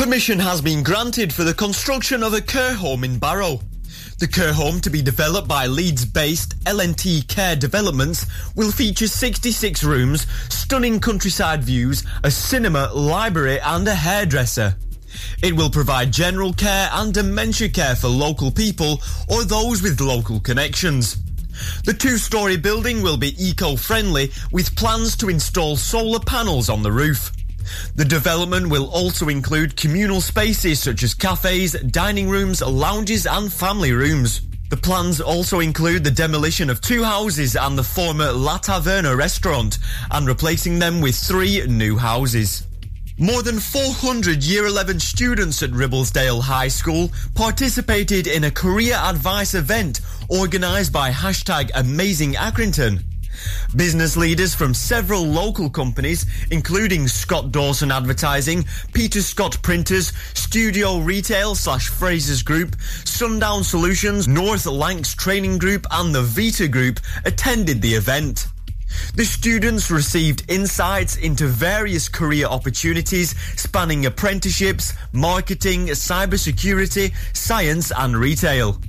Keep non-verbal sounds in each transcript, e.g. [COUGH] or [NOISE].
Permission has been granted for the construction of a care home in Barrow. The care home to be developed by Leeds-based L&T Care Developments will feature 66 rooms, stunning countryside views, a cinema, library and a hairdresser. It will provide general care and dementia care for local people or those with local connections. The two-storey building will be eco-friendly with plans to install solar panels on the roof. The development will also include communal spaces such as cafes, dining rooms, lounges and family rooms. The plans also include the demolition of two houses and the former La Taverna restaurant and replacing them with three new houses. More than 400 Year 11 students at Ribblesdale High School participated in a career advice event organised by hashtag Amazing Accrington. Business leaders from several local companies, including Scott Dawson Advertising, Peter Scott Printers, Studio Retail slash Frasers Group, Sundown Solutions, North Lancs Training Group and the Vita Group attended the event. The students received insights into various career opportunities spanning apprenticeships, marketing, cybersecurity, science and retail.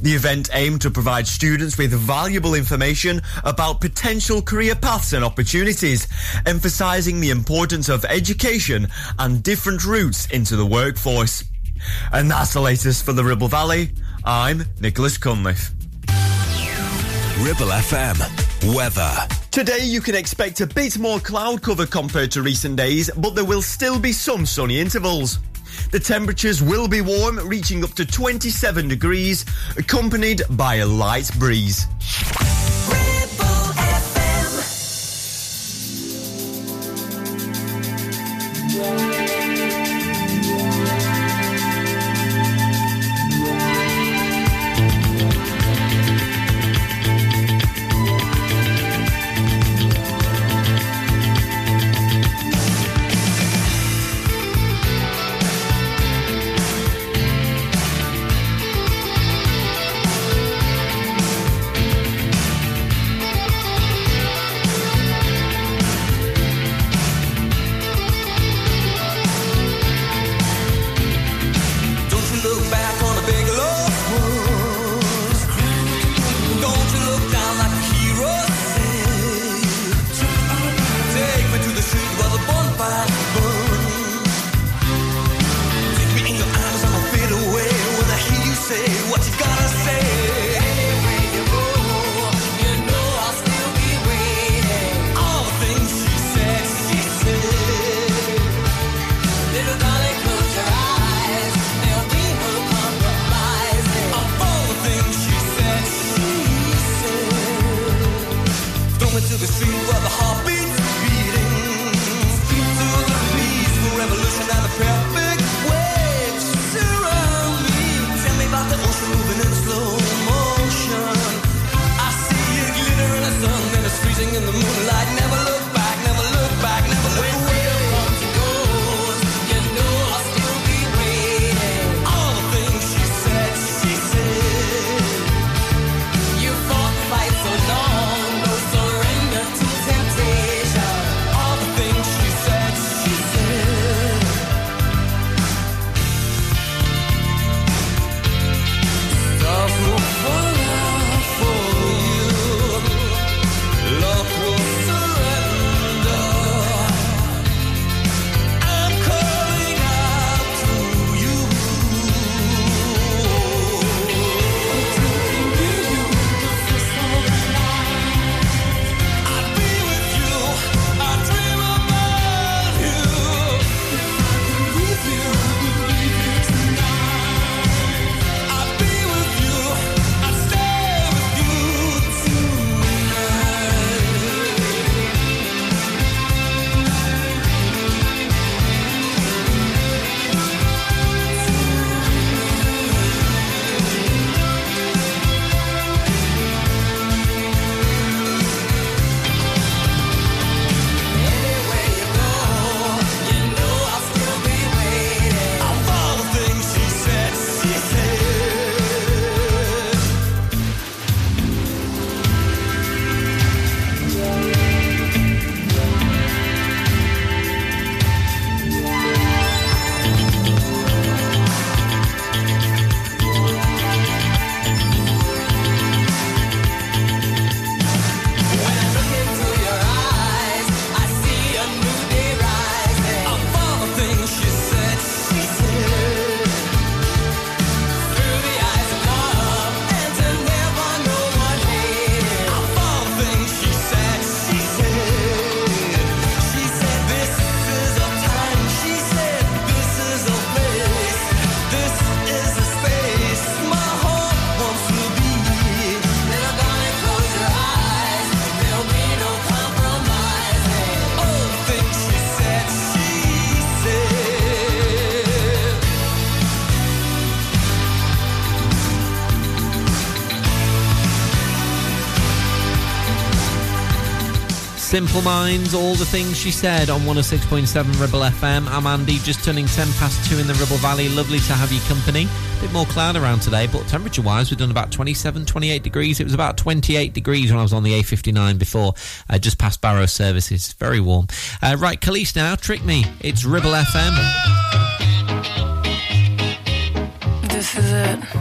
The event aimed to provide students with valuable information about potential career paths and opportunities, emphasising the importance of education and different routes into the workforce. And that's the latest for the Ribble Valley. I'm Nicholas Cunliffe. Ribble FM. Weather. Today you can expect a bit more cloud cover compared to recent days, but there will still be some sunny intervals. The temperatures will be warm, reaching up to 27 degrees, accompanied by a light breeze. Simple Minds, all the things she said on 106.7 Ribble FM. I'm Andy, just turning 10 past 2 in the Ribble Valley. Lovely to have your company. A bit more cloud around today, but temperature wise, we've done about 27, 28 degrees. It was about 28 degrees when I was on the A59 before, uh, just past Barrow Services. Very warm. Uh, right, Kelis now, Trick Me. It's Ribble FM. This is it.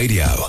Radio.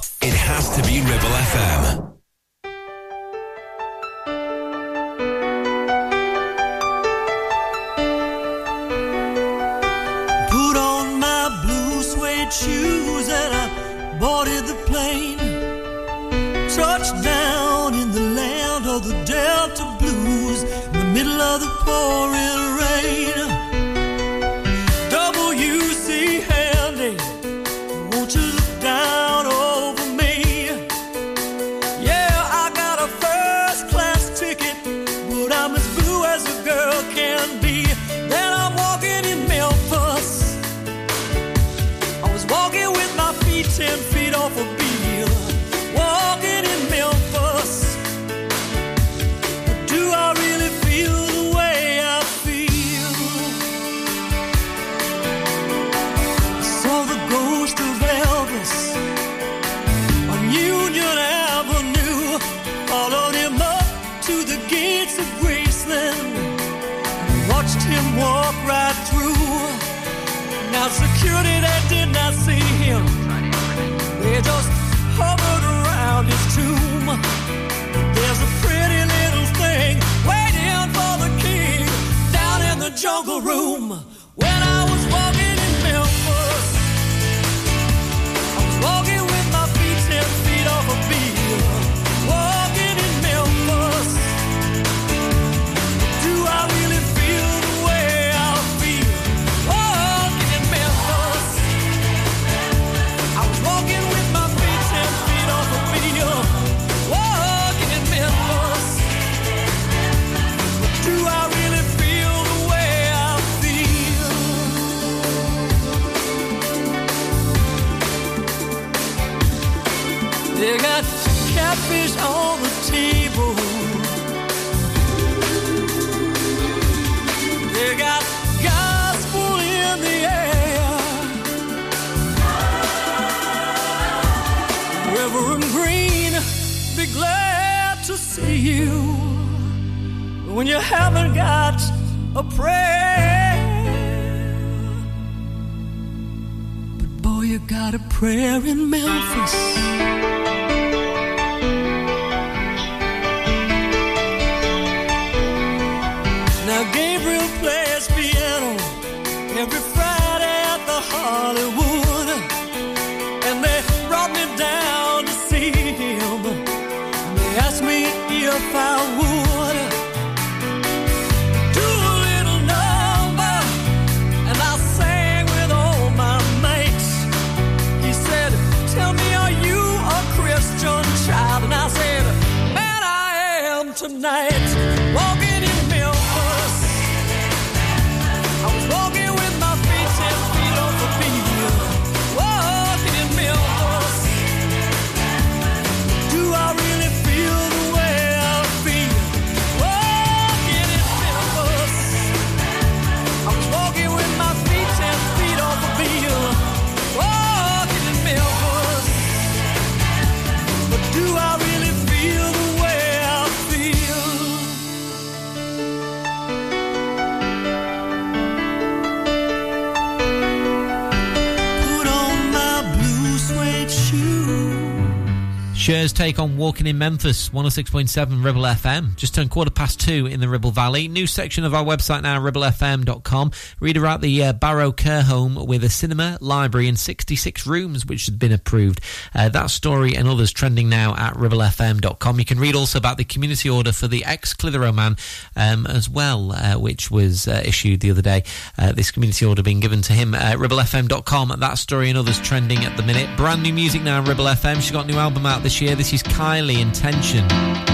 take on Walking in Memphis, 106.7 Ribble FM. Just turned quarter past two in the Ribble Valley. New section of our website now, ribblefm.com. Read about the uh, Barrow Care Home with a cinema, library, and 66 rooms, which had been approved. Uh, that story and others trending now at ribblefm.com. You can read also about the community order for the ex Clitheroe man um, as well, uh, which was uh, issued the other day. Uh, this community order being given to him. at ribblefm.com. That story and others trending at the minute. Brand new music now, Ribble FM. She's got a new album out this year. This is Kylie intention.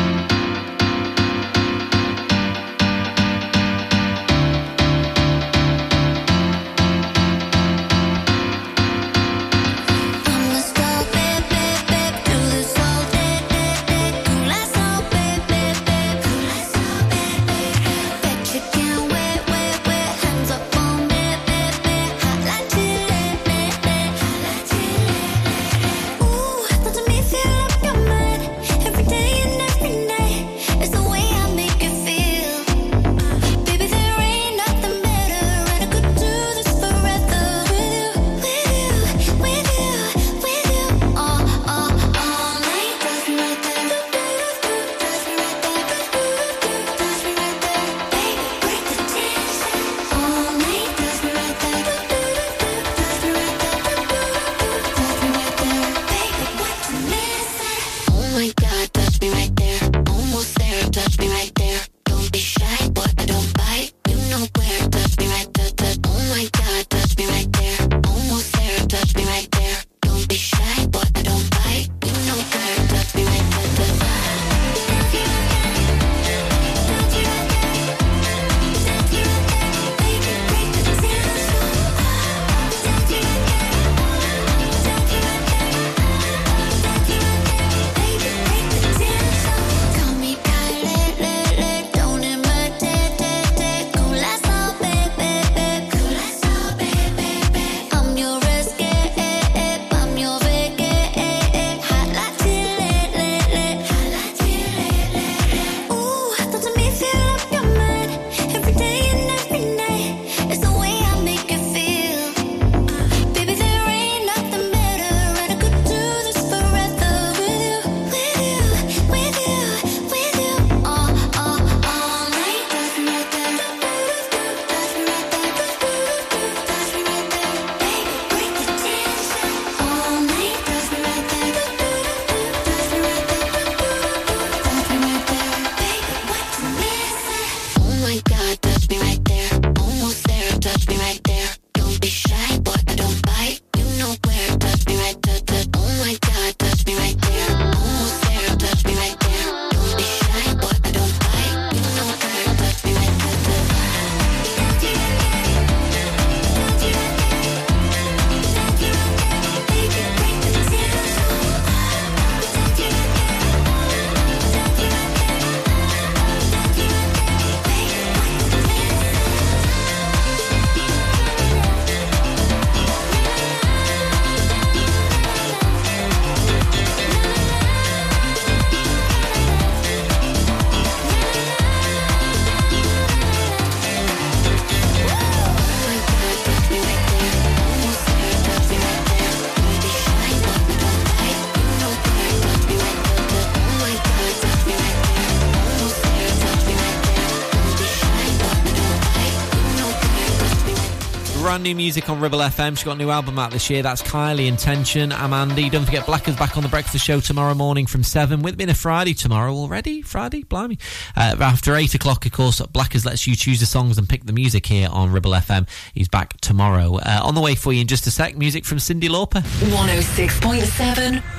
Brand new music on Ribble FM. She's got a new album out this year. That's Kylie Intention. I'm Andy. Don't forget, Blackers back on the breakfast show tomorrow morning from 7. With me in a Friday tomorrow already. Friday? Blimey. Uh, after 8 o'clock, of course, Blackers lets you choose the songs and pick the music here on Ribble FM. He's back tomorrow. Uh, on the way for you in just a sec, music from Cyndi Lauper. 106.7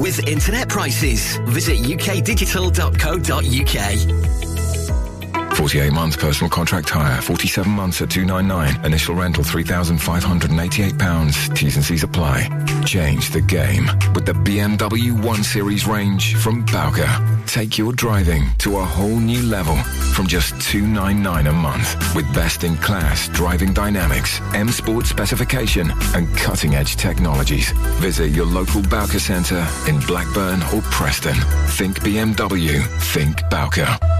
with internet prices. Visit ukdigital.co.uk. 48 months personal contract hire, 47 months at 299. Initial rental £3,588. T's and C's apply. Change the game with the BMW 1 Series range from Bowker. Take your driving to a whole new level from just 299 a month with best-in-class driving dynamics, M Sport specification and cutting-edge technologies. Visit your local Bowker Centre in Blackburn or Preston. Think BMW. Think Bowker.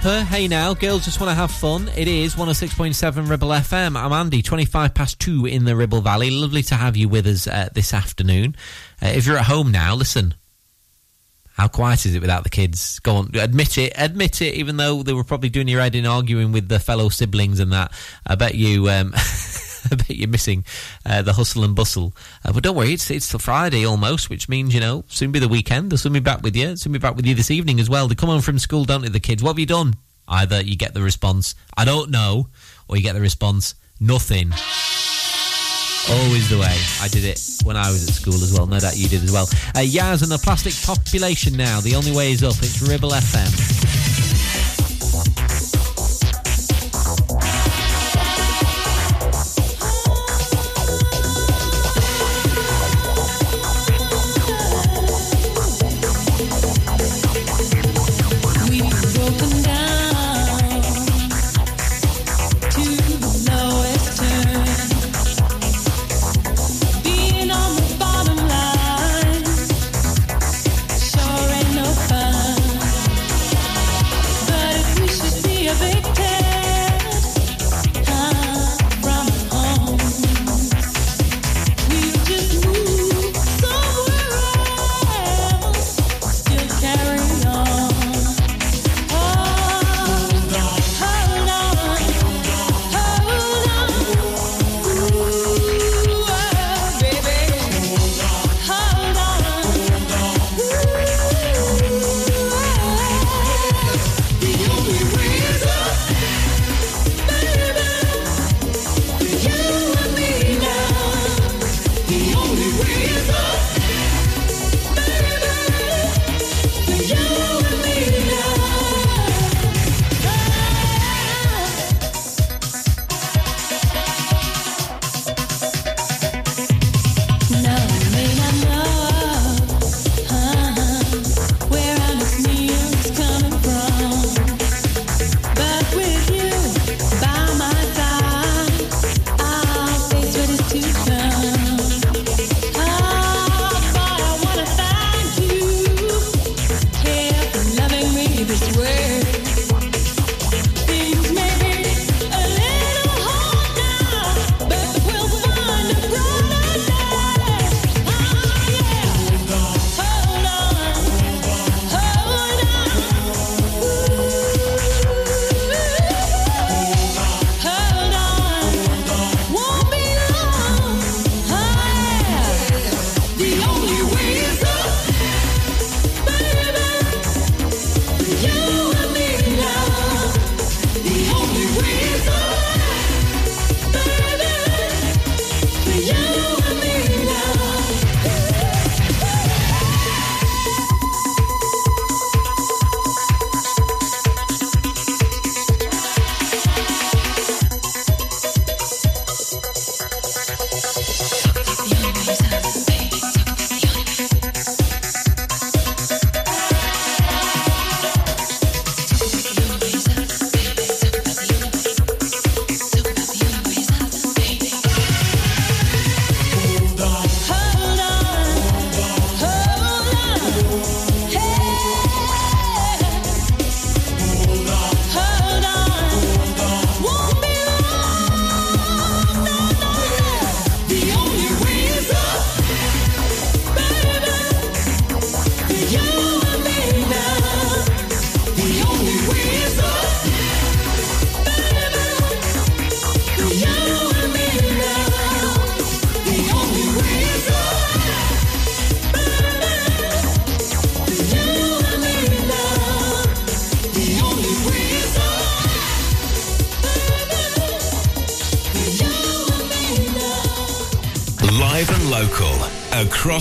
Hey now, girls just want to have fun. It is 106.7 Ribble FM. I'm Andy, 25 past 2 in the Ribble Valley. Lovely to have you with us uh, this afternoon. Uh, if you're at home now, listen. How quiet is it without the kids? Go on, admit it, admit it, even though they were probably doing your head in arguing with the fellow siblings and that. I bet you. Um, [LAUGHS] [LAUGHS] I bet you're missing uh, the hustle and bustle. Uh, but don't worry, it's it's Friday almost, which means you know soon be the weekend. They'll soon be back with you. Soon be back with you this evening as well. They come home from school, don't they? The kids. What have you done? Either you get the response, "I don't know," or you get the response, "Nothing." Always the way. I did it when I was at school as well. No doubt you did as well. Uh, Yazz and the plastic population now. The only way is up. It's Ribble FM.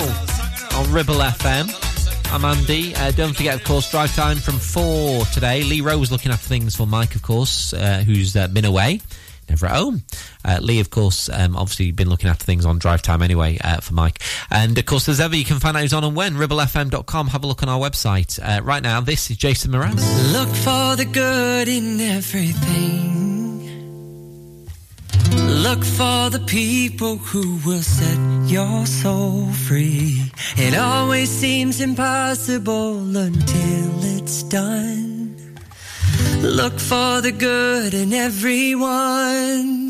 On Ribble FM. I'm Andy. Uh, don't forget, of course, drive time from four today. Lee Rowe was looking after things for Mike, of course, uh, who's uh, been away never at home. Uh, Lee, of course, um, obviously been looking after things on drive time anyway uh, for Mike. And of course, as ever, you can find out who's on and when. RibbleFM.com. Have a look on our website. Uh, right now, this is Jason Mraz. Look for the good in everything. Look for the people who will set you're so free. It always seems impossible until it's done. Look for the good in everyone.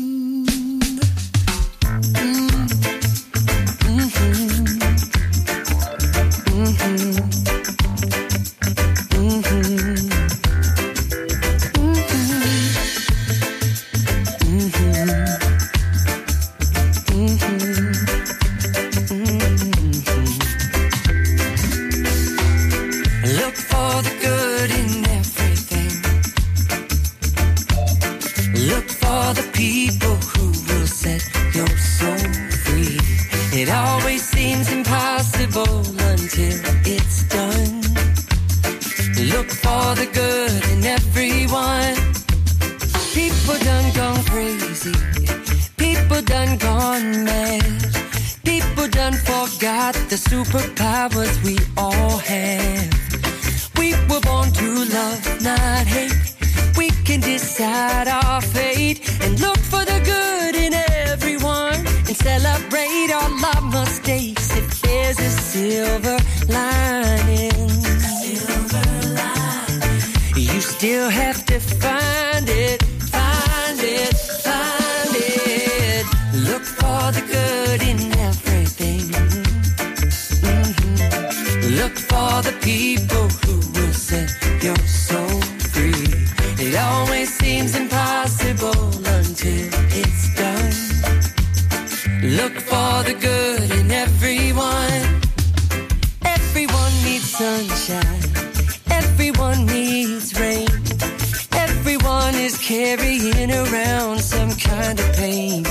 kind of pain.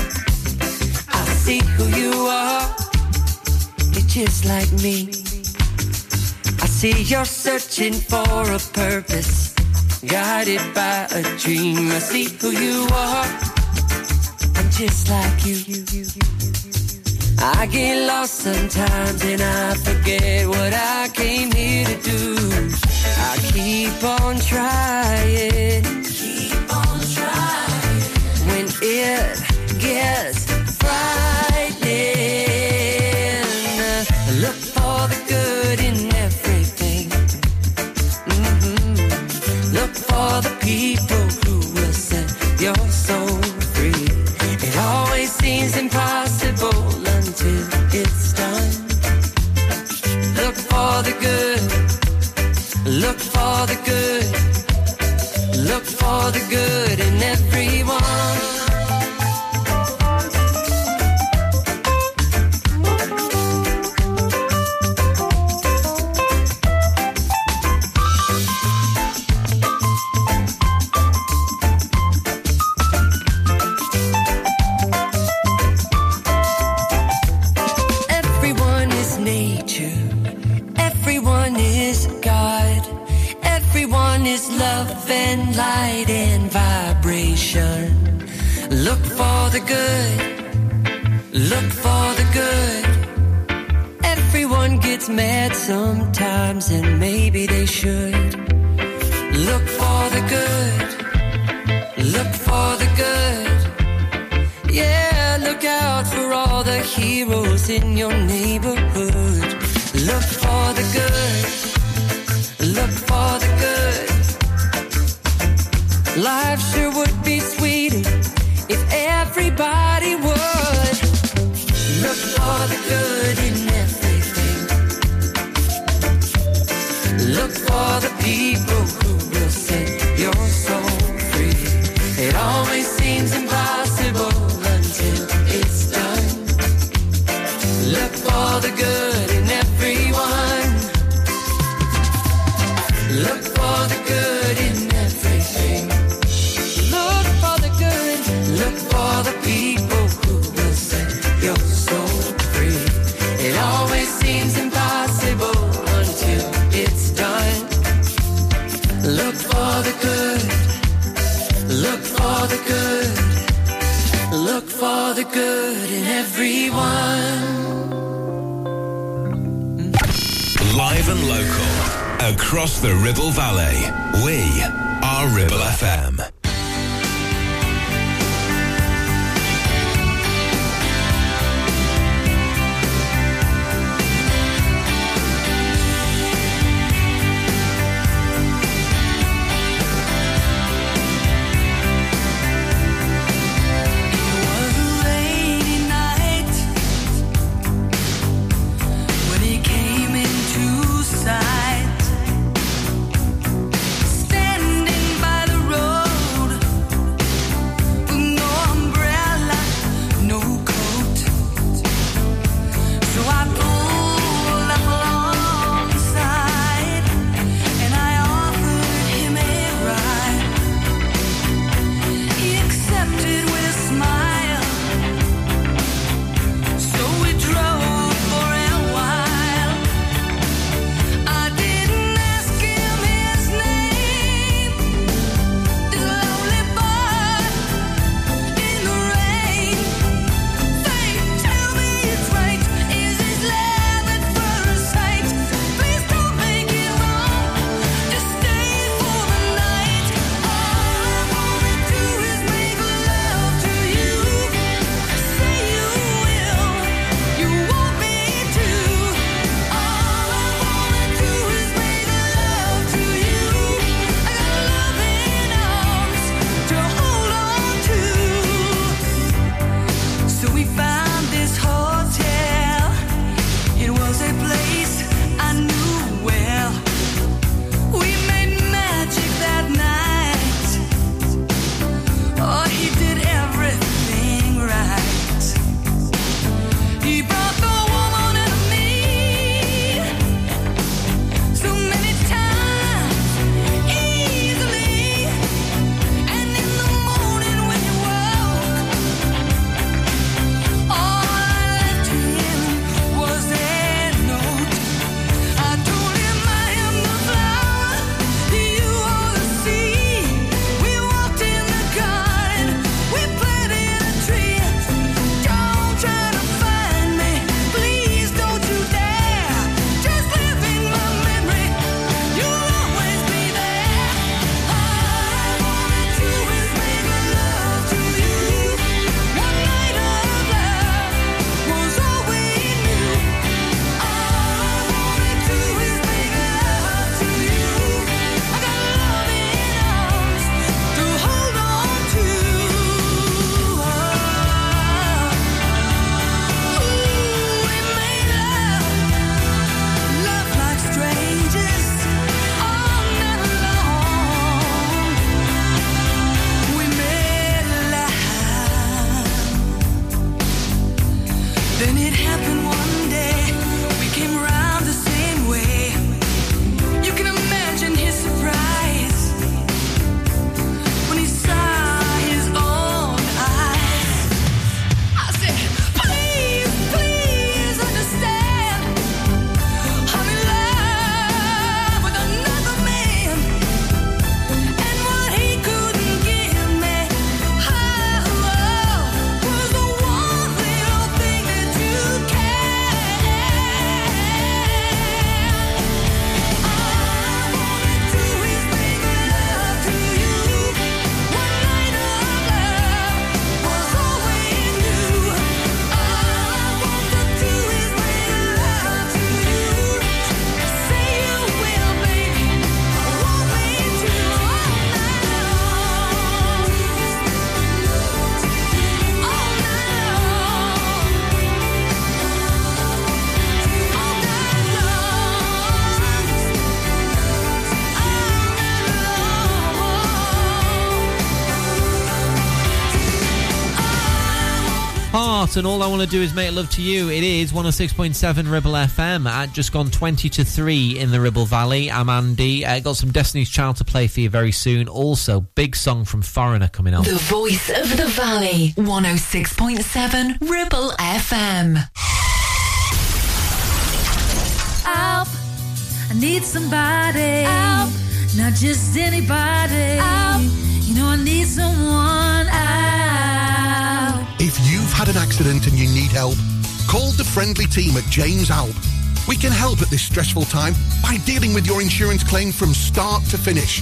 I see who you are, you're just like me. I see you're searching for a purpose, guided by a dream. I see who you are, I'm just like you. I get lost sometimes and I forget what I came here to do. I keep on trying it gets and all I want to do is make love to you. It is 106.7 Ribble FM at just gone 20 to 3 in the Ribble Valley. I'm Andy. Uh, got some Destiny's Child to play for you very soon. Also, big song from Foreigner coming up. The voice of the valley. 106.7 Ribble FM. Help. I need somebody. Help. Not just anybody. Help. You know, I need someone. Help. If you've had an accident and you need help, call the friendly team at James Alpe. We can help at this stressful time by dealing with your insurance claim from start to finish.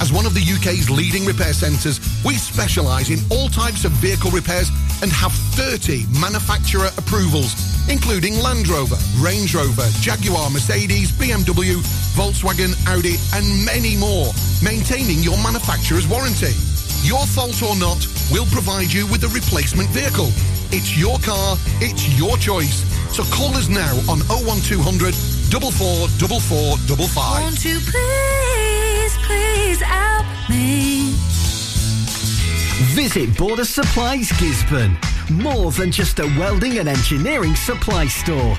As one of the UK's leading repair centres, we specialise in all types of vehicle repairs and have 30 manufacturer approvals, including Land Rover, Range Rover, Jaguar, Mercedes, BMW, Volkswagen, Audi, and many more, maintaining your manufacturer's warranty. Your fault or not, we'll provide you with a replacement vehicle. It's your car, it's your choice. So call us now on 01200 444455. Won't you please, please help me? Visit Border Supplies Gisburn. More than just a welding and engineering supply store.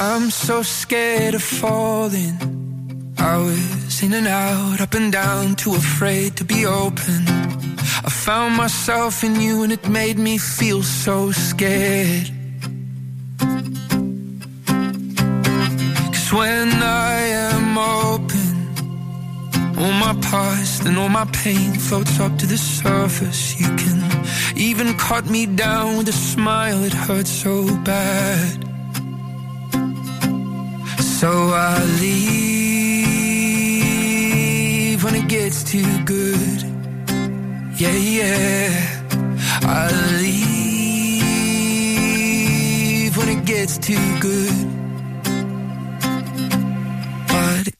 I'm so scared of falling. I was in and out, up and down, too afraid to be open. I found myself in you and it made me feel so scared. Cause when I am open, all my past and all my pain floats up to the surface. You can even cut me down with a smile, it hurts so bad. So I leave when it gets too good. Yeah, yeah. I leave when it gets too good.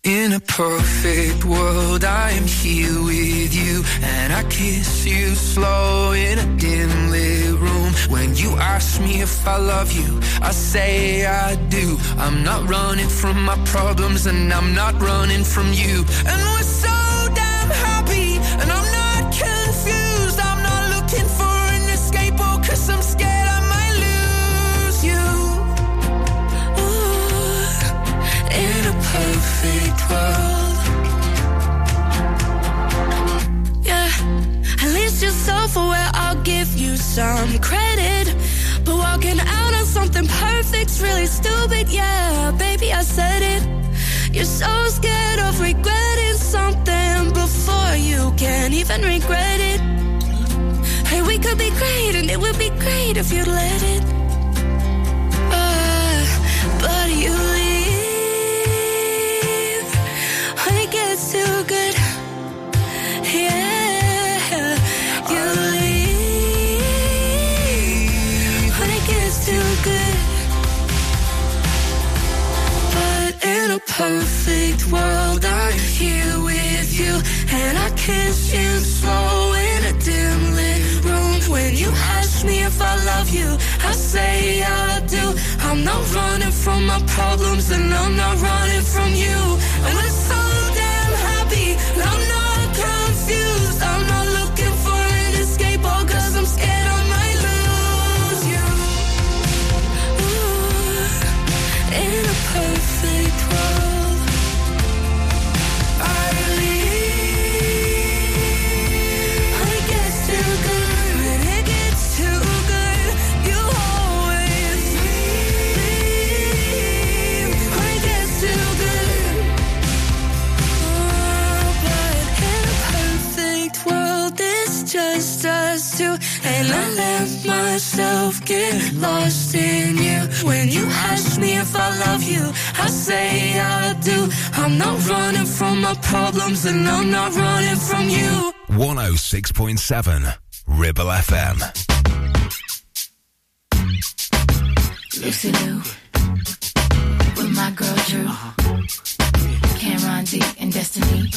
In a perfect world, I am here with you, and I kiss you slow in a dim lit room. When you ask me if I love you, I say I do. I'm not running from my problems, and I'm not running from you. And we're so damn happy, and I'm not confused. I'm not looking for an escape, oh, cause I'm scared I might lose you. In a perfect Yeah, at least you're self-aware. I'll give you some credit. But walking out on something perfect's really stupid. Yeah, baby, I said it. You're so scared of regretting something before you can even regret it. Hey, we could be great, and it would be great if you'd let it. here with you, and I kiss you slow in a dim lit room. When you ask me if I love you, I say I do. I'm not running from my problems, and I'm not running from you. And it's all and I let myself get lost in you. When you ask me if I love you, I say I do. I'm not running from my problems, and I'm not running from you. 106.7 Ribble FM. Lucy Liu with my girl Drew. Uh-huh. Cameron D and Destiny.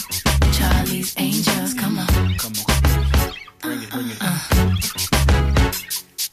Charlie's Angels. Come on.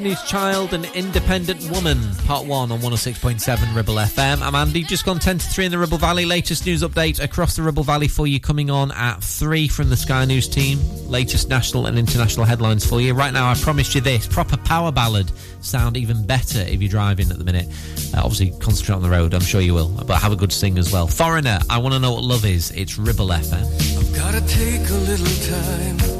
Destiny's Child, an independent woman, part one on 106.7 Ribble FM. I'm Andy, just gone 10 to 3 in the Ribble Valley. Latest news update across the Ribble Valley for you coming on at 3 from the Sky News team. Latest national and international headlines for you. Right now, I promised you this proper power ballad. Sound even better if you're driving at the minute. Uh, obviously, concentrate on the road, I'm sure you will, but have a good sing as well. Foreigner, I want to know what love is. It's Ribble FM. Gotta take a little time,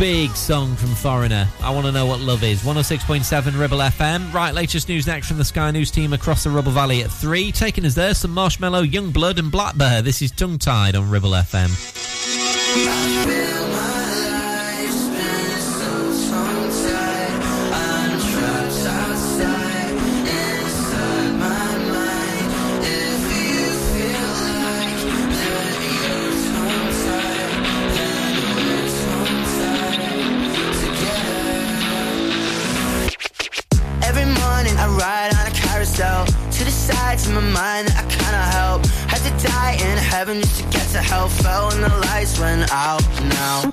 big song from Foreigner. I want to know what love is. 106.7 Ribble FM. Right, latest news next from the Sky News team across the Ribble Valley at 3. Taking us there, some Marshmello, young blood, and blackbear. This is Tongue Tied on Ribble FM. how felt when the lights went out now.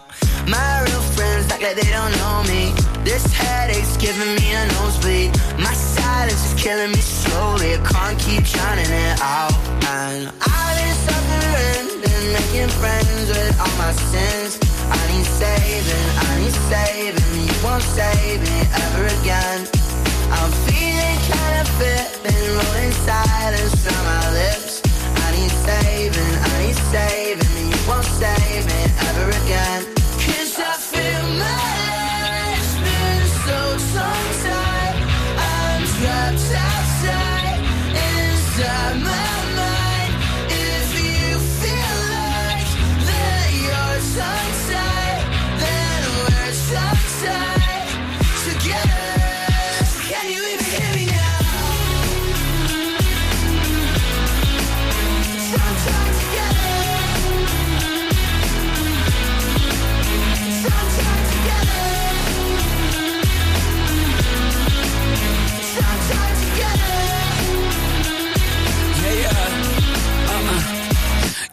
My real friends act like they don't know me. This headache's giving me a nosebleed. My silence is killing me slowly. I can't keep drowning it out. And I've been suffering and making friends with all my sins. I need saving, I need saving. You won't save me ever again. I'm feeling kind of fit, been rolling silence from my lips. Saving, I need saving. You won't save me ever again. Cause I feel my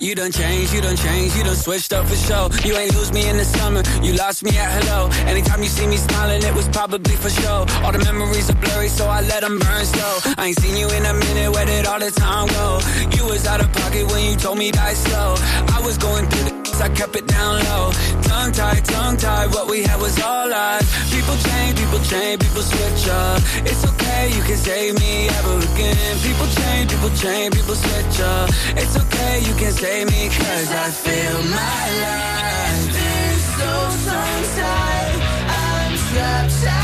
You done changed, you done changed, you done switched up for show. You ain't lose me in the summer, you lost me at hello. Anytime you see me smiling, it was probably for show. All the memories are blurry, so I let them burn slow. I ain't seen you in a minute, where did all the time go? You was out of pocket when you told me die slow. I was going through the I kept it down low. Tongue tied, tongue tied, what we had was all lies. People change, people change, people switch up. It's okay, you can save me ever again. People change, people change, people switch up. It's okay, you can save me, cause I feel my life. been so tongue-tied. I'm trapped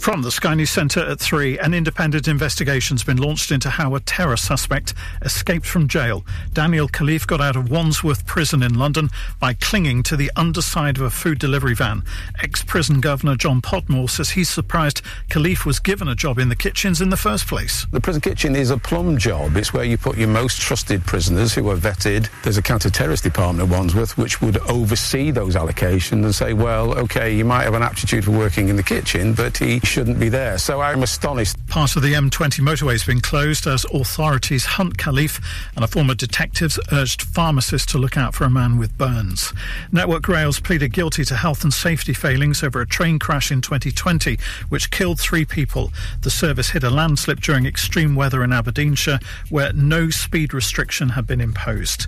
From the Sky News Centre at 3, an independent investigation's been launched into how a terror suspect escaped from jail. Daniel Khalife got out of Wandsworth Prison in London by clinging to the underside of a food delivery van. Ex-prison Governor John Podmore says he's surprised Khalife was given a job in the kitchens in the first place. The prison kitchen is a plum job. It's where you put your most trusted prisoners who are vetted. There's a counter-terrorist department at Wandsworth which would oversee those allocations and say, well, OK, you might have an aptitude for working in the kitchen, but he shouldn't be there. So I'm astonished. Part of the M20 motorway has been closed as authorities hunt Khalife and a former detectives urged pharmacists to look out for a man with burns. Network Rails pleaded guilty to health and safety failings over a train crash in 2020 which killed three people. The service hit a landslip during extreme weather in Aberdeenshire where no speed restriction had been imposed.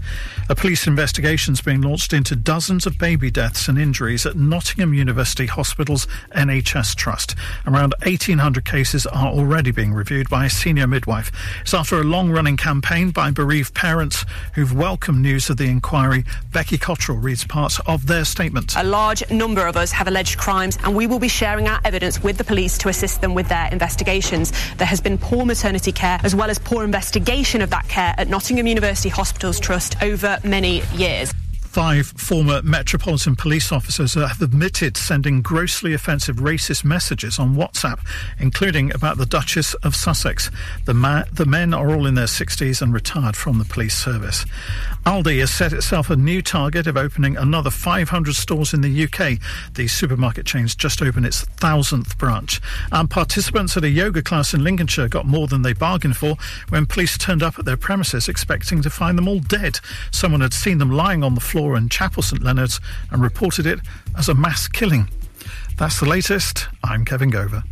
A police investigation has been launched into dozens of baby deaths and injuries at Nottingham University Hospital's NHS Trust. Around 1,800 cases are already being reviewed by a senior midwife. It's after a long running campaign by bereaved parents who've welcomed news of the inquiry. Becky Cottrell reads parts of their statement. A large number of us have alleged crimes, and we will be sharing our evidence with the police to assist them with their investigations. There has been poor maternity care as well as poor investigation of that care at Nottingham University Hospitals Trust over many years. Five former Metropolitan Police officers have admitted sending grossly offensive racist messages on WhatsApp, including about the Duchess of Sussex. The, ma- the men are all in their 60s and retired from the police service. Aldi has set itself a new target of opening another 500 stores in the UK. The supermarket chain's just opened its thousandth branch. And participants at a yoga class in Lincolnshire got more than they bargained for when police turned up at their premises expecting to find them all dead. Someone had seen them lying on the floor in Chapel St Leonard's and reported it as a mass killing. That's the latest. I'm Kevin Gover.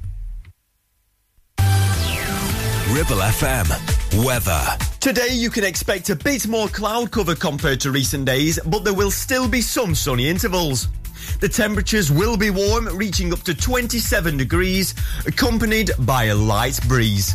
Ribble FM. Weather. Today you can expect a bit more cloud cover compared to recent days, but there will still be some sunny intervals. The temperatures will be warm, reaching up to 27 degrees, accompanied by a light breeze.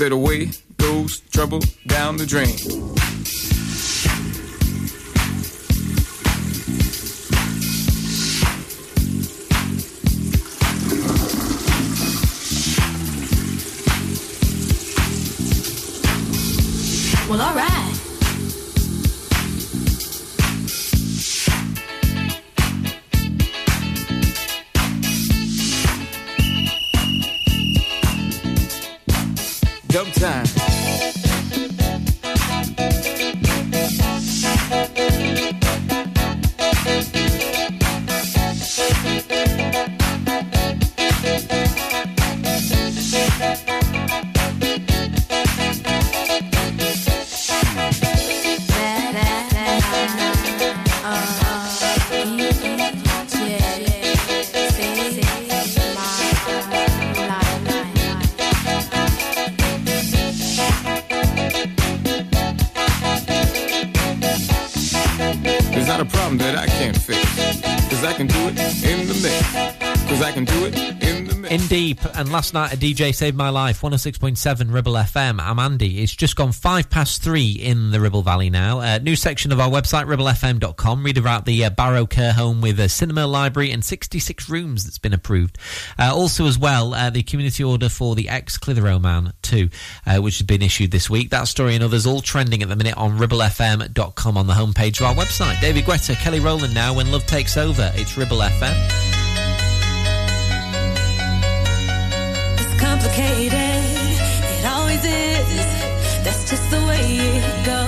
Said away goes trouble down the drain. Well, alright. Dub time. And last night a DJ saved my life. 106.7 Ribble FM. I'm Andy. It's just gone five past three in the Ribble Valley now. Uh, new section of our website, ribblefm.com. Read about the uh, Barrow Care Home with a cinema library and 66 rooms that's been approved. Uh, also, as well, uh, the community order for the ex Clitheroe man too, uh, which has been issued this week. That story and others all trending at the minute on ribblefm.com on the homepage of our website. David Guetta, Kelly Rowland now. When love takes over, it's Ribble FM. Just the way it goes.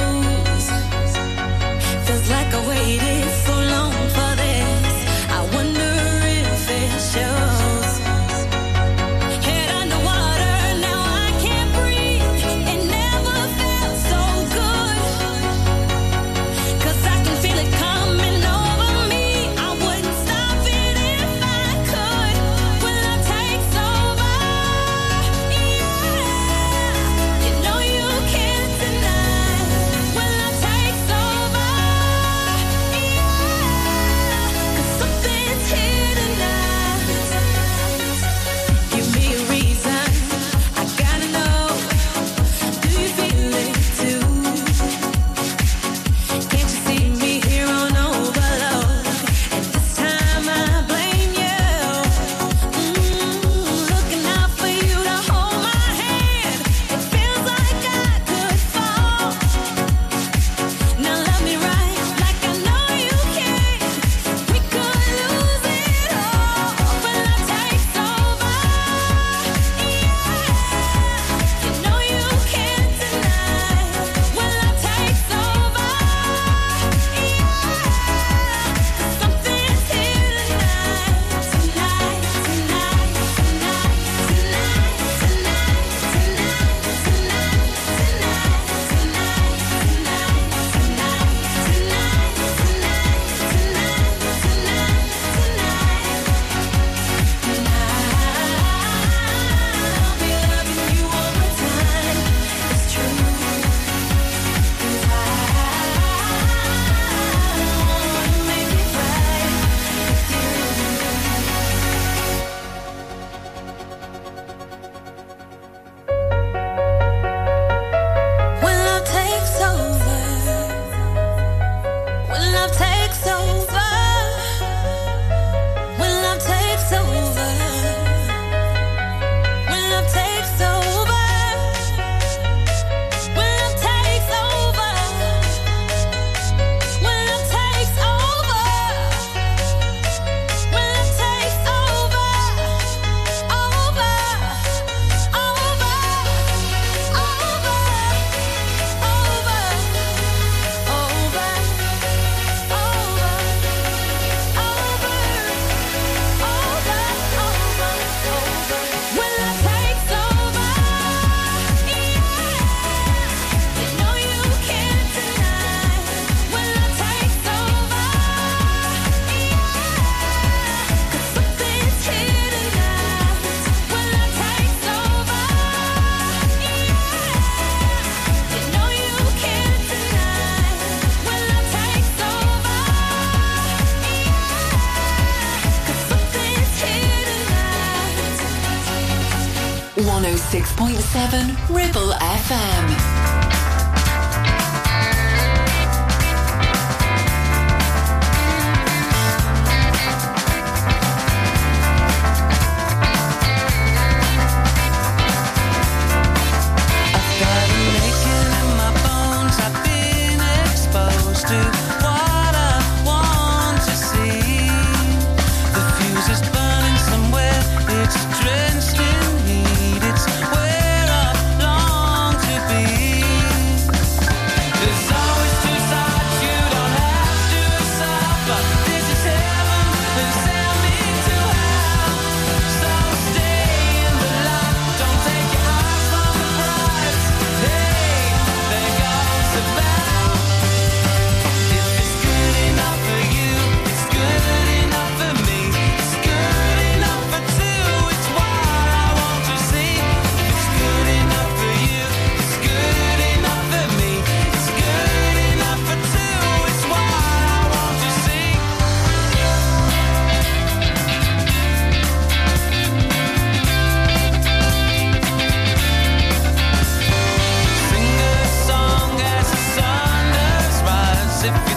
If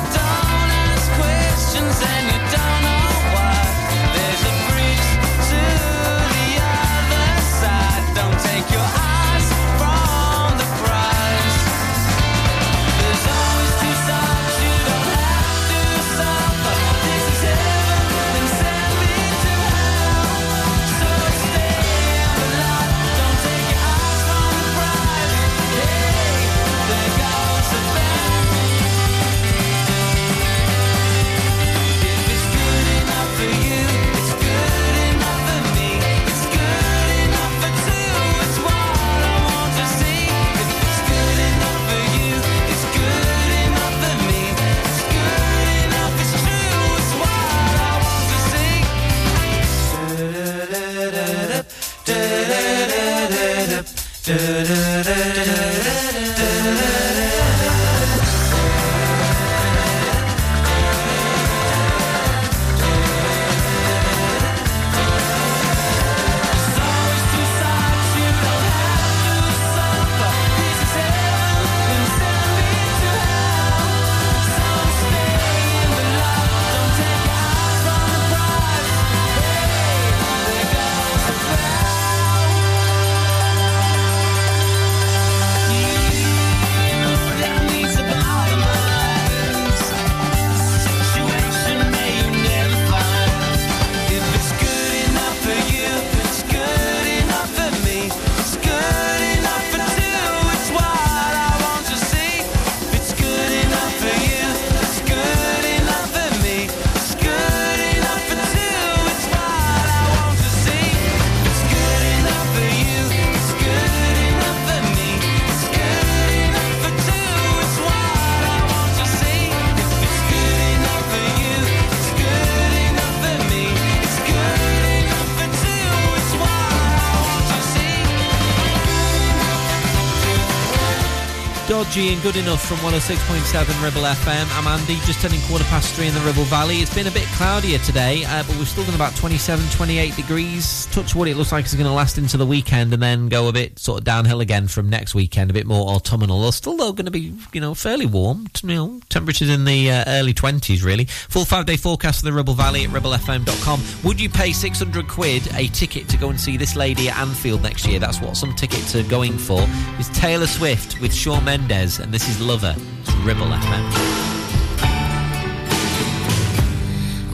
And good enough from 106.7 Ribble FM. I'm Andy, just turning quarter past three in the Ribble Valley. It's been a bit cloudier today, uh, but we're still going about 27, 28 degrees. Touch wood, it looks like it's going to last into the weekend and then go a bit sort of downhill again from next weekend, a bit more autumnal. They're still, though, going to be, you know, fairly warm. You know, temperatures in the uh, early 20s, really. Full five day forecast for the Ribble Valley at ribblefm.com. Would you pay 600 quid a ticket to go and see this lady at Anfield next year? That's what some tickets are going for. It's Taylor Swift with Shawn Mendes, and this is Lover. It's Ribble FM.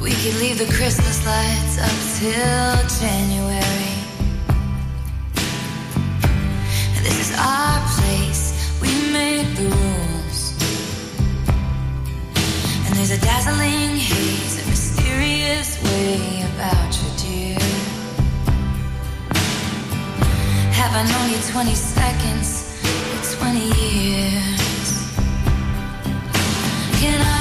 We could leave the Christmas lights up till January. This is our place, we make the rules. And there's a dazzling haze, a mysterious way about you, dear. Have I known you 20 seconds 20 years? Can I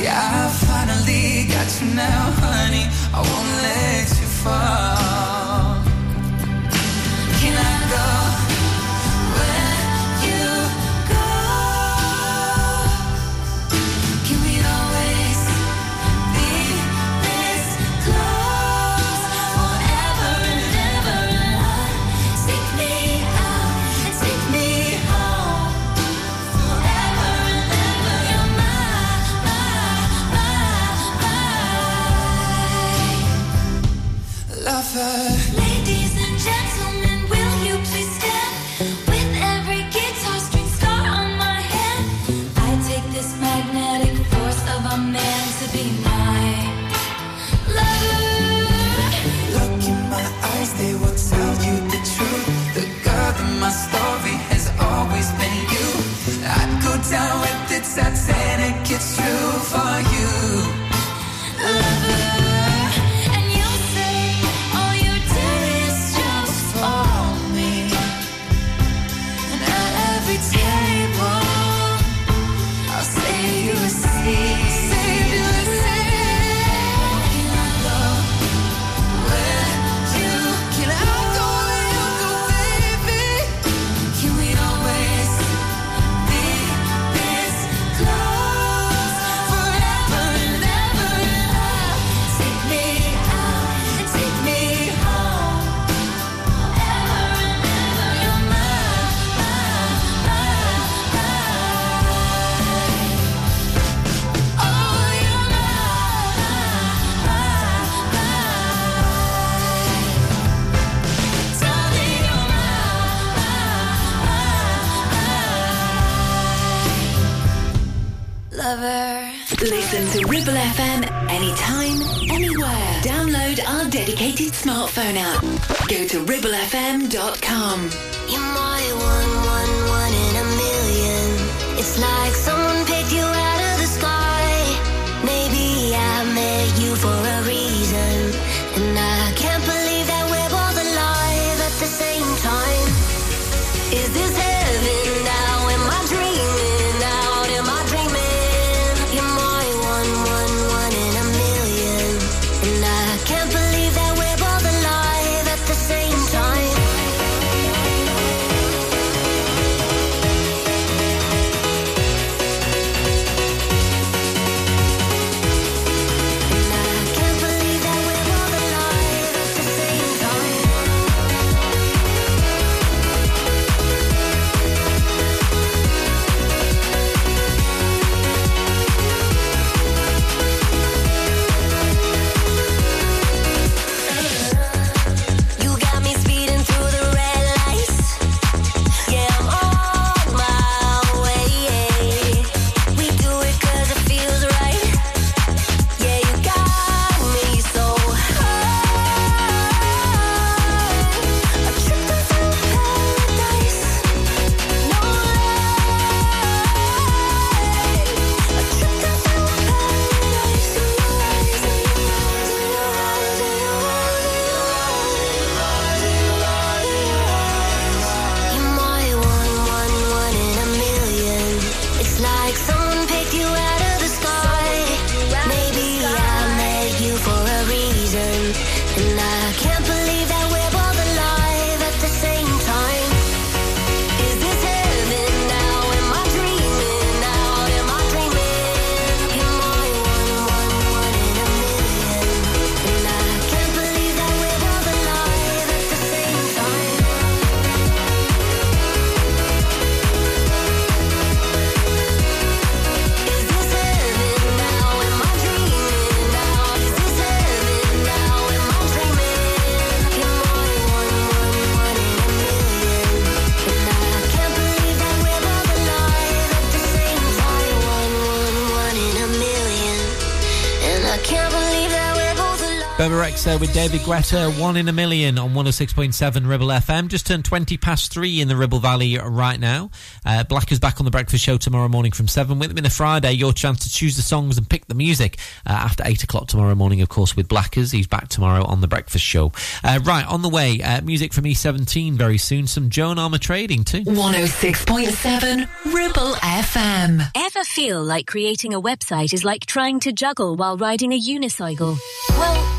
Yeah, I finally got you now, honey. I won't let you fall. Can I go? and it gets true for you. anytime, anywhere. Download our dedicated smartphone app. Go to ribblefm.com. You're my one, one, one in a million. It's like someone Bebe Rexha with David Guetta, one in a million on 106.7 Ribble FM. Just turned 20 past three in the Ribble Valley right now. Uh, Black is back on the breakfast show tomorrow morning from 7. With them in a Friday, your chance to choose the songs and pick the music uh, after 8 o'clock tomorrow morning, of course, with Blackers. He's back tomorrow on the breakfast show. Uh, right, on the way, uh, music from E17 very soon. Some Joan Armatrading too. 106.7 Ribble FM. Ever feel like creating a website is like trying to juggle while riding a unicycle? Well,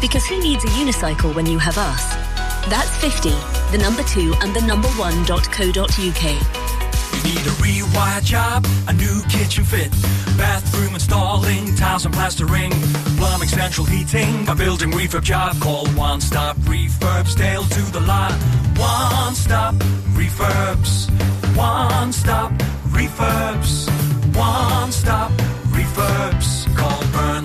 because who needs a unicycle when you have us? That's 50, the number 2 and the number 1.co.uk. You need a rewire job, a new kitchen fit, bathroom installing, tiles and plastering, plumbing, central heating, a building refurb job. Call One Stop Refurbs, Dale to the lot. One Stop Refurbs, One Stop Refurbs, One Stop Refurbs. Call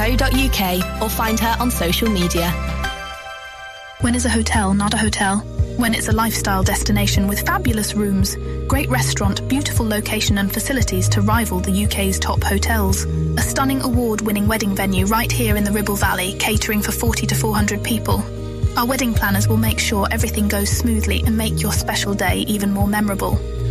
Pate or find her on social media. When is a hotel not a hotel? When it's a lifestyle destination with fabulous rooms, great restaurant, beautiful location and facilities to rival the UK's top hotels. A stunning award-winning wedding venue right here in the Ribble Valley, catering for 40 to 400 people. Our wedding planners will make sure everything goes smoothly and make your special day even more memorable.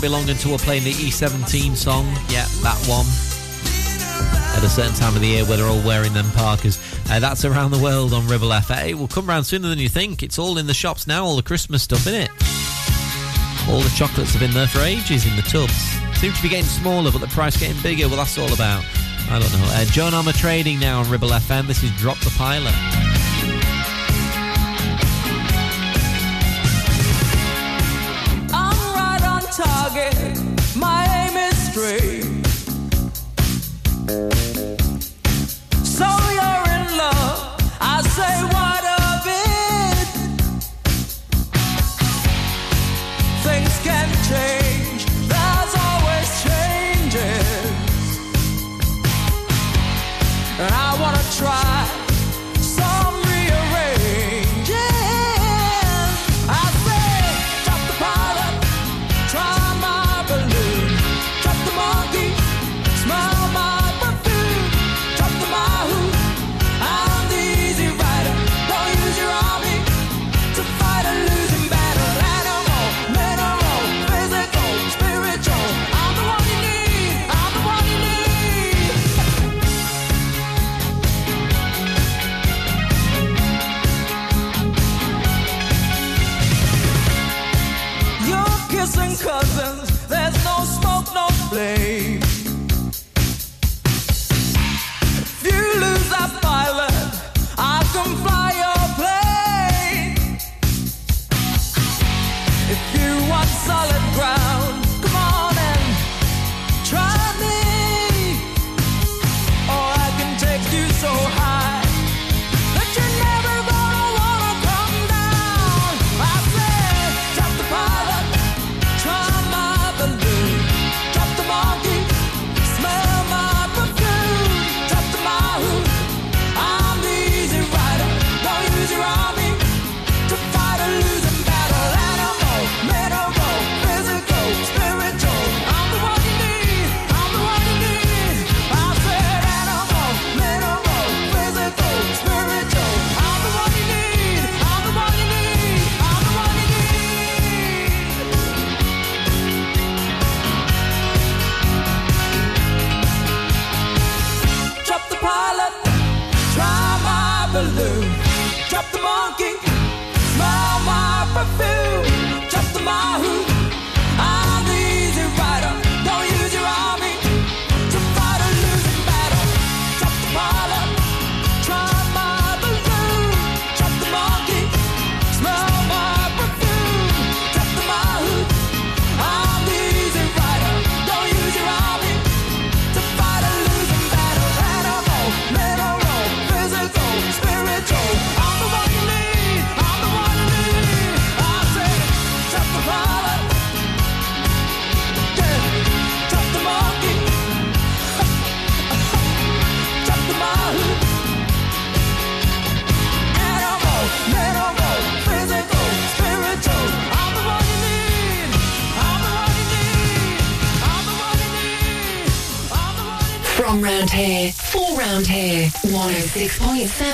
Don't Belong Until We're Playing the E17 song. Yeah, that one. At a certain time of the year where they're all wearing them Parkers. Uh, that's around the world on Ribble FA. It will come round sooner than you think. It's all in the shops now, all the Christmas stuff, in it? All the chocolates have been there for ages in the tubs. Seem to be getting smaller, but the price getting bigger. Well, that's all about. I don't know. Uh, Joan Armatrading now on Ribble FM. This is Drop the Pilot.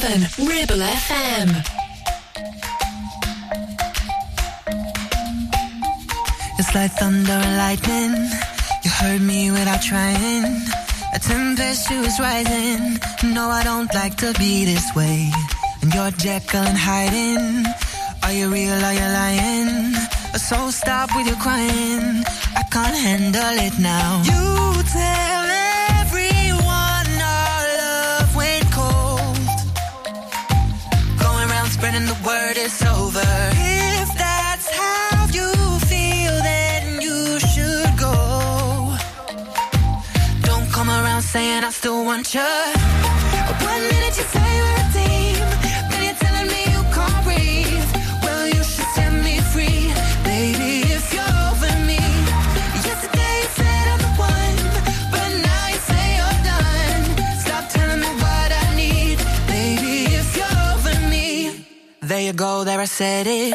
7, Ribble FM. It's like thunder and lightning. You heard me without trying. A tempestuous rising. No, I don't like to be this way. And you're Jekyll and hiding. Are you real? Are you lying? So stop with your crying. I can't handle it now. You tell. Word it's over. If that's how you feel, then you should go. Don't come around saying I still want you. There you go, there I said it.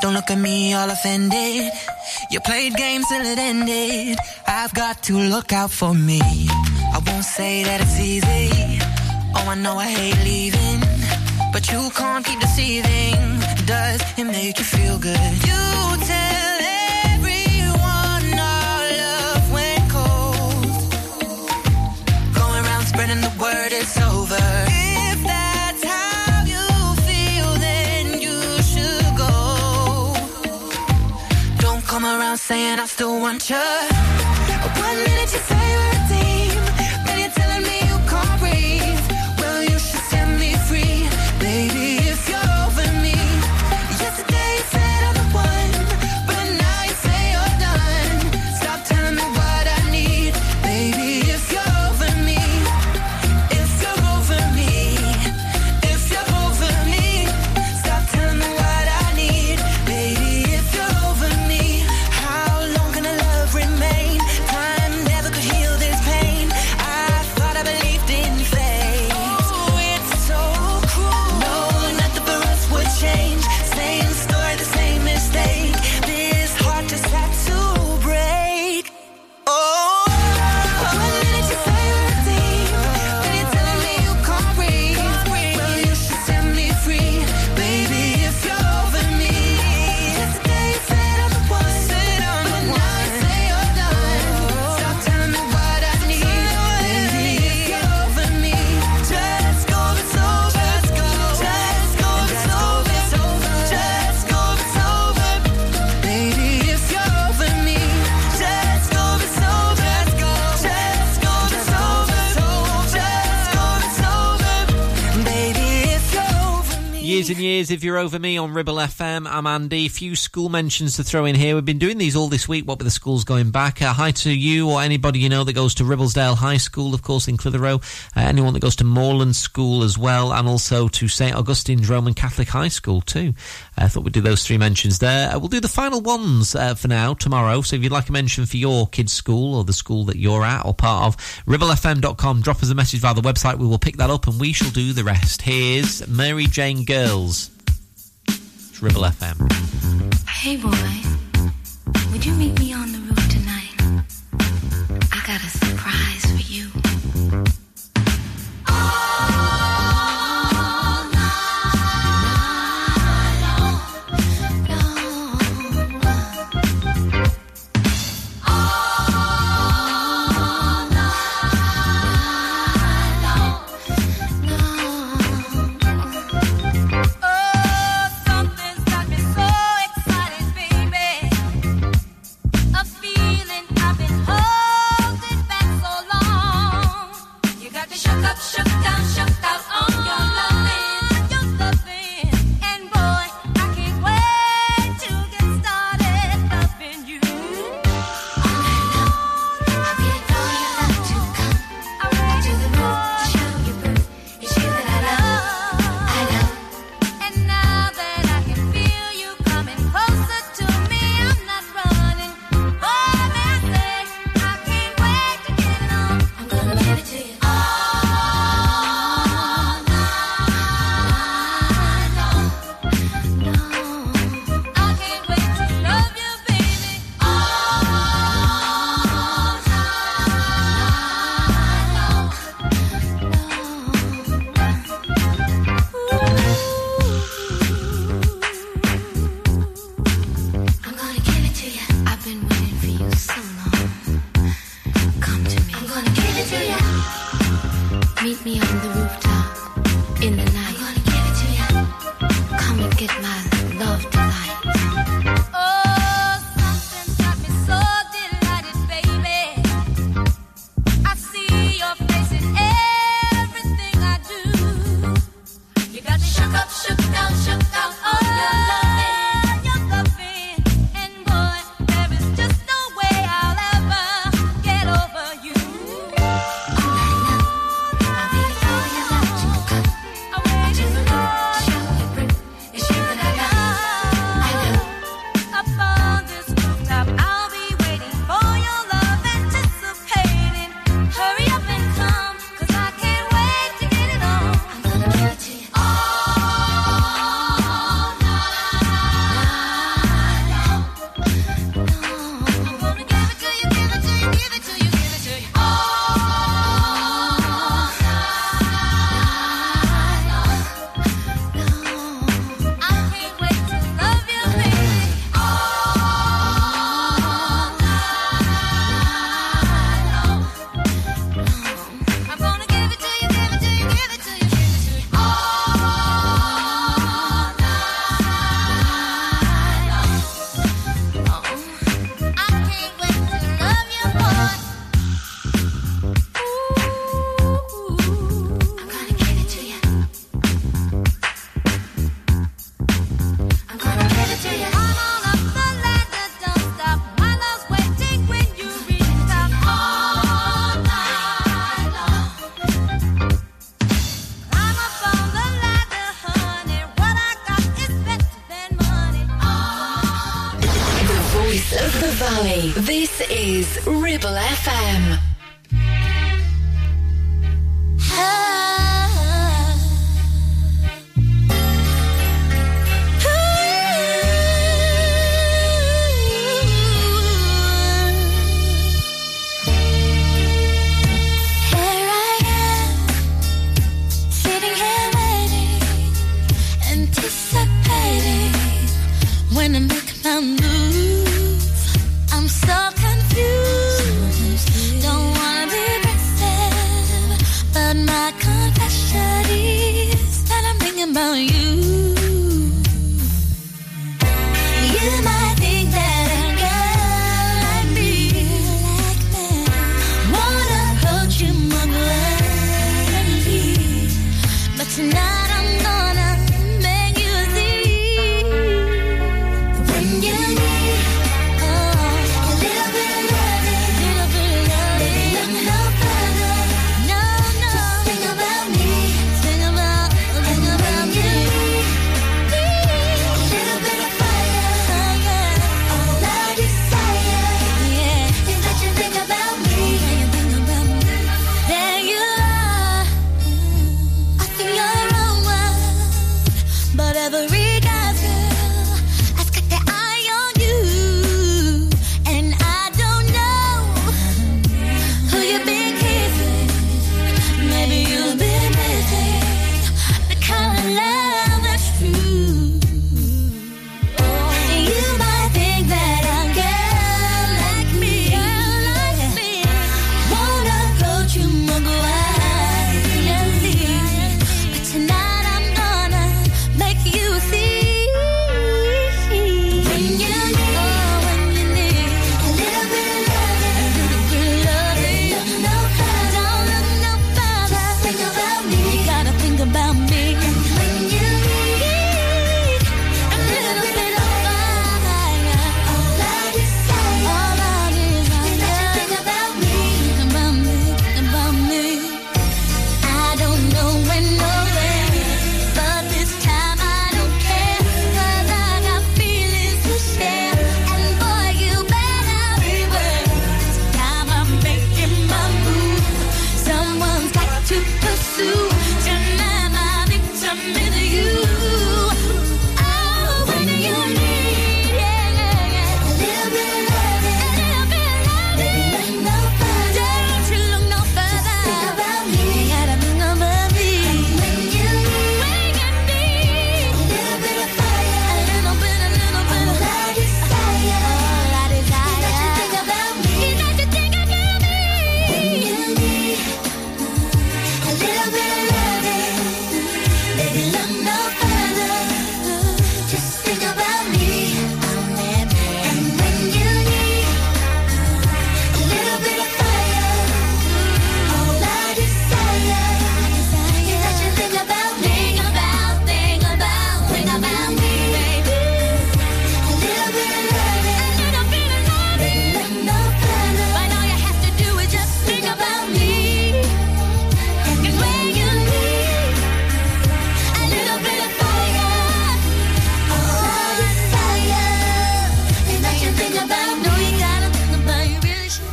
Don't look at me all offended. You played games till it ended. I've got to look out for me. I won't say that it's easy. Oh, I know I hate leaving. But you can't keep deceiving. Does it make you feel good? You tell everyone our love went cold. Going around spreading the word around saying I still want you. One minute you say Years and years, if you're over me on Ribble FM, I'm Andy. Few school mentions to throw in here. We've been doing these all this week, what with the schools going back. Uh, hi to you or anybody you know that goes to Ribblesdale High School, of course, in Clitheroe. Uh, anyone that goes to Moorland School as well, and also to St. Augustine's Roman Catholic High School too. I thought we'd do those three mentions there. Uh, we'll do the final ones uh, for now, tomorrow. So if you'd like a mention for your kid's school or the school that you're at or part of, ribblefm.com, drop us a message via the website. We will pick that up and we shall do the rest. Here's Mary Jane Girls. It's Ribble FM. Hey boy, would you meet me on the roof tonight? I got a surprise for you.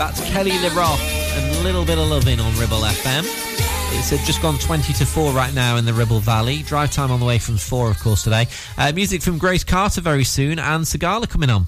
That's Kele Le Roc and a Little Bit of Loving on Ribble FM. It's uh, just gone 20 to 4 right now in the Ribble Valley. Drive time on the way from 4, of course, today. Uh, music from Grace Carter very soon and Sigala coming on.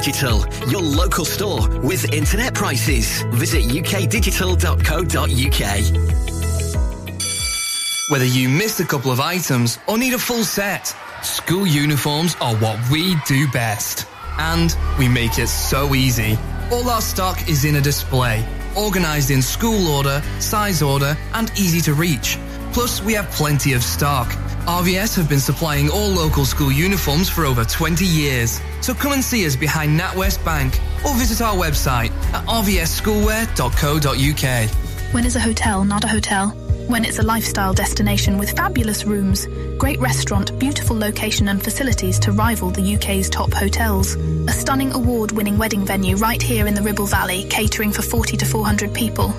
Digital, your local store with internet prices. Visit ukdigital.co.uk. Whether you missed a couple of items or need a full set, school uniforms are what we do best. And we make it so easy. All our stock is in a display, organised in school order, size order, and easy to reach. Plus, we have plenty of stock RVS have been supplying all local school uniforms for over 20 years. So come and see us behind NatWest Bank or visit our website at rvsschoolwear.co.uk. When is a hotel not a hotel? When it's a lifestyle destination with fabulous rooms, great restaurant, beautiful location and facilities to rival the UK's top hotels. A stunning award-winning wedding venue right here in the Ribble Valley, catering for 40 to 400 people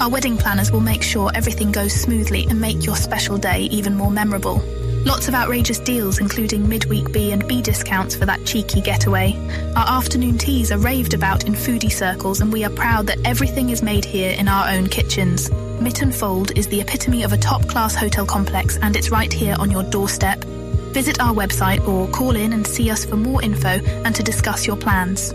our wedding planners will make sure everything goes smoothly and make your special day even more memorable. Lots of outrageous deals, including midweek B and B discounts for that cheeky getaway. Our afternoon teas are raved about in foodie circles, and we are proud that everything is made here in our own kitchens. Mytton Fold is the epitome of a top class hotel complex, and it's right here on your doorstep. Visit our website or call in and see us for more info and to discuss your plans.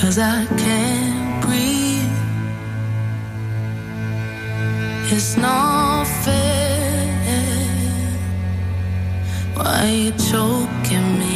Cause I can't breathe. It's not fair. Why you choking me?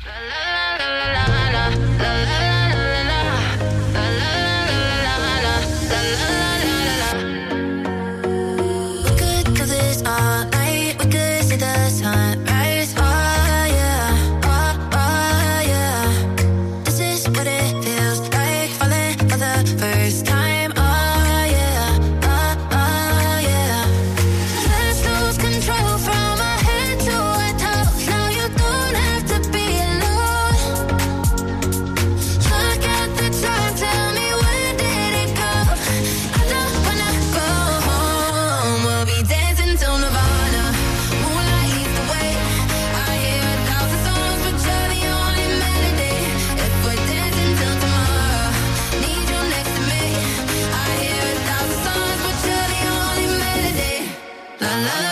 la la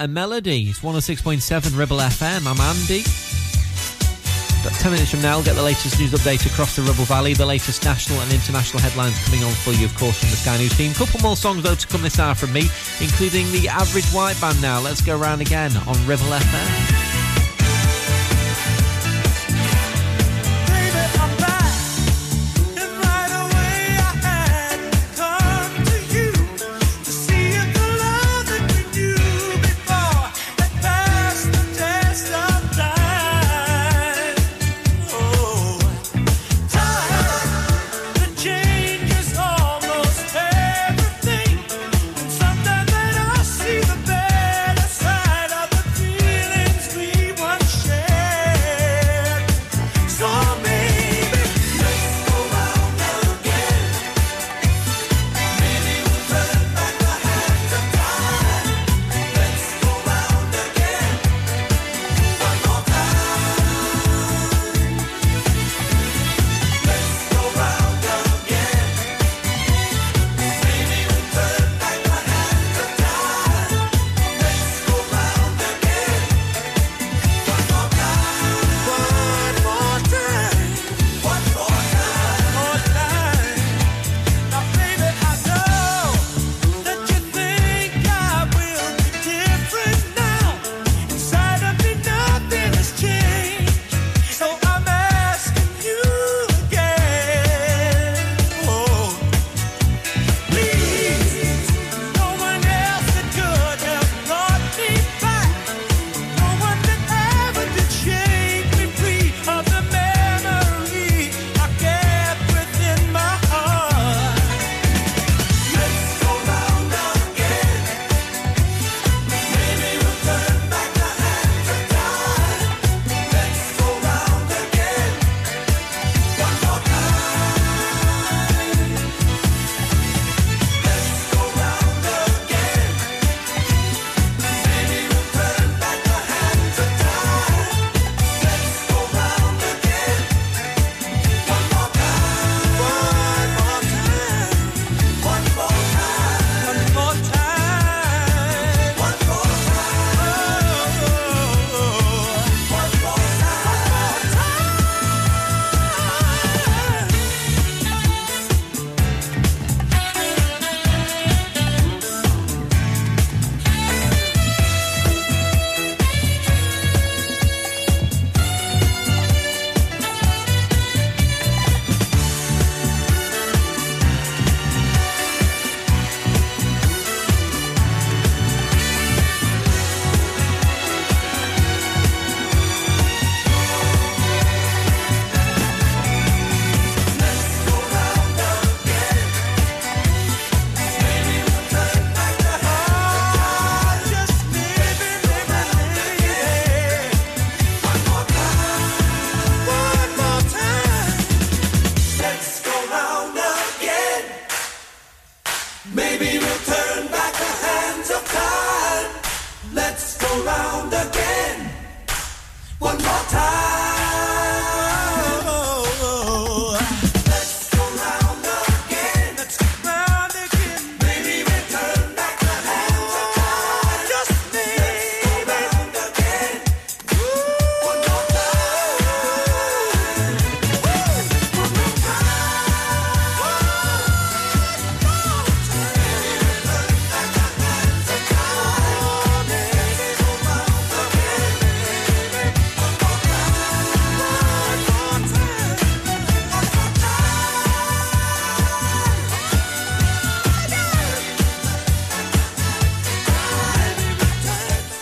And Melody. It's 106.7 Ribble FM. I'm Andy. About 10 minutes from now, we'll get the latest news update across the Ribble Valley, the latest national and international headlines coming on for you, of course, from the Sky News team. Couple more songs, though, to come this hour from me, including the Average White Band now. Let's go around again on Ribble FM.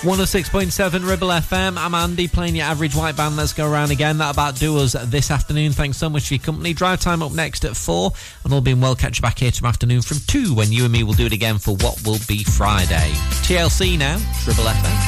106.7 Ribble FM. I'm Andy playing your average white band. Let's go around again. That about do us this afternoon. Thanks so much for your company. Drive time up next at 4. And all being well, catch you back here tomorrow afternoon from 2 when you and me will do it again for what will be Friday. TLC now, Ribble FM.